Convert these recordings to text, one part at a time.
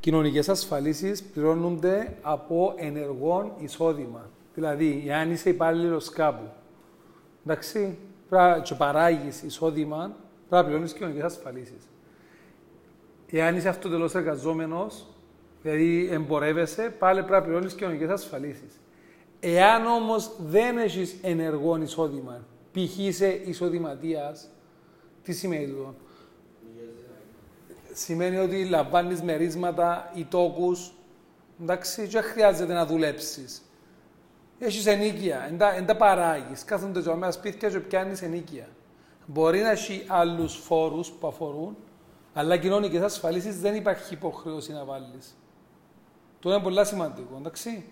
Κοινωνικές ασφαλίσεις πληρώνονται από ενεργόν εισόδημα. Δηλαδή, εάν είσαι υπάλληλος κάπου, εντάξει, και παράγει εισόδημα, πρέπει να πληρώνεις κοινωνικές ασφαλίσεις. Εάν είσαι αυτοτελώς εργαζόμενος, δηλαδή εμπορεύεσαι, πάλι πρέπει να πληρώνεις κοινωνικές ασφαλίσεις. Εάν όμως δεν έχεις ενεργό εισόδημα, π.χ. είσαι εισοδηματίας, τι σημαίνει αυτό; Σημαίνει ότι λαμβάνεις μερίσματα ή τόκους. Εντάξει, δεν χρειάζεται να δουλέψεις. Έχεις ενίκεια, δεν τα παράγεις. Κάθονται ζωμένα μέσα σπίτια και πιάνεις ενίκεια. Μπορεί να έχει άλλους φόρους που αφορούν, αλλά κοινωνικέ ασφαλίσεις δεν υπάρχει υποχρέωση να βάλεις. Το είναι πολύ σημαντικό, εντάξει.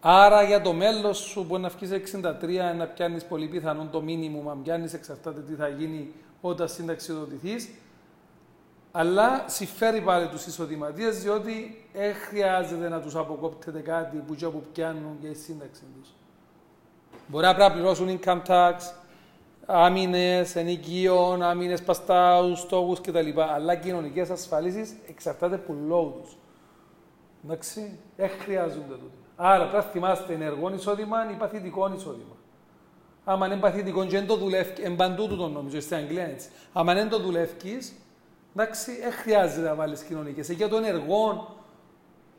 Άρα για το μέλλον σου μπορεί να βγεις 63 να πιάνεις πολύ πιθανόν το μήνυμο, αν πιάνεις εξαρτάται τι θα γίνει όταν συνταξιοδοτηθεί. Αλλά συμφέρει πάλι τους εισοδηματίες, διότι δεν χρειάζεται να τους αποκόπτετε κάτι που και όπου πιάνουν για η σύνταξη τους. Μπορεί να πρέπει να πληρώσουν income tax, άμυνες, ενοικίων, άμυνες παστάους, στόχους κτλ. Αλλά κοινωνικές ασφαλίσεις εξαρτάται από λόγους του. Εντάξει, δεν χρειάζονται τούτο. Άρα πρέπει να θυμάστε ενεργό εισόδημα ή παθητικό εισόδημα. Άμα είναι παθητικό και δεν το δουλεύει, εμπαντού του το νομίζω, στην Αγγλία έτσι. Άμα δεν το δουλεύει, εντάξει, δεν χρειάζεται να βάλεις κοινωνικές. Για το ενεργό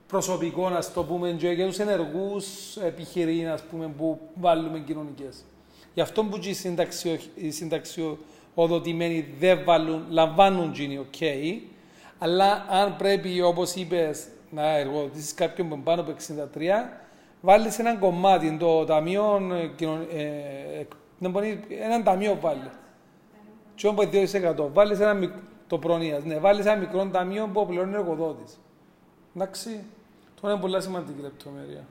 προσωπικό, να το πούμε, και για τους ενεργούς επιχειρήν, πούμε, που βάλουμε κοινωνικές. Γι' αυτό που οι συνταξιοδοτημένοι δεν βάλουν, λαμβάνουν γίνει, οκ. Okay, αλλά αν πρέπει, όπως είπες, να εργοδοτήσει κάποιον που είναι πάνω από 63, βάλεις ένα κομμάτι, το ταμείο, ε, ε, ένα ταμείο βάλει. Τι όμως 2%. Βάλεις ένα το προνοίας. Ναι, βάλεις ένα μικρό ταμείο που πληρώνει ο εργοδότης. Εντάξει, τώρα είναι πολύ σημαντική λεπτομέρεια.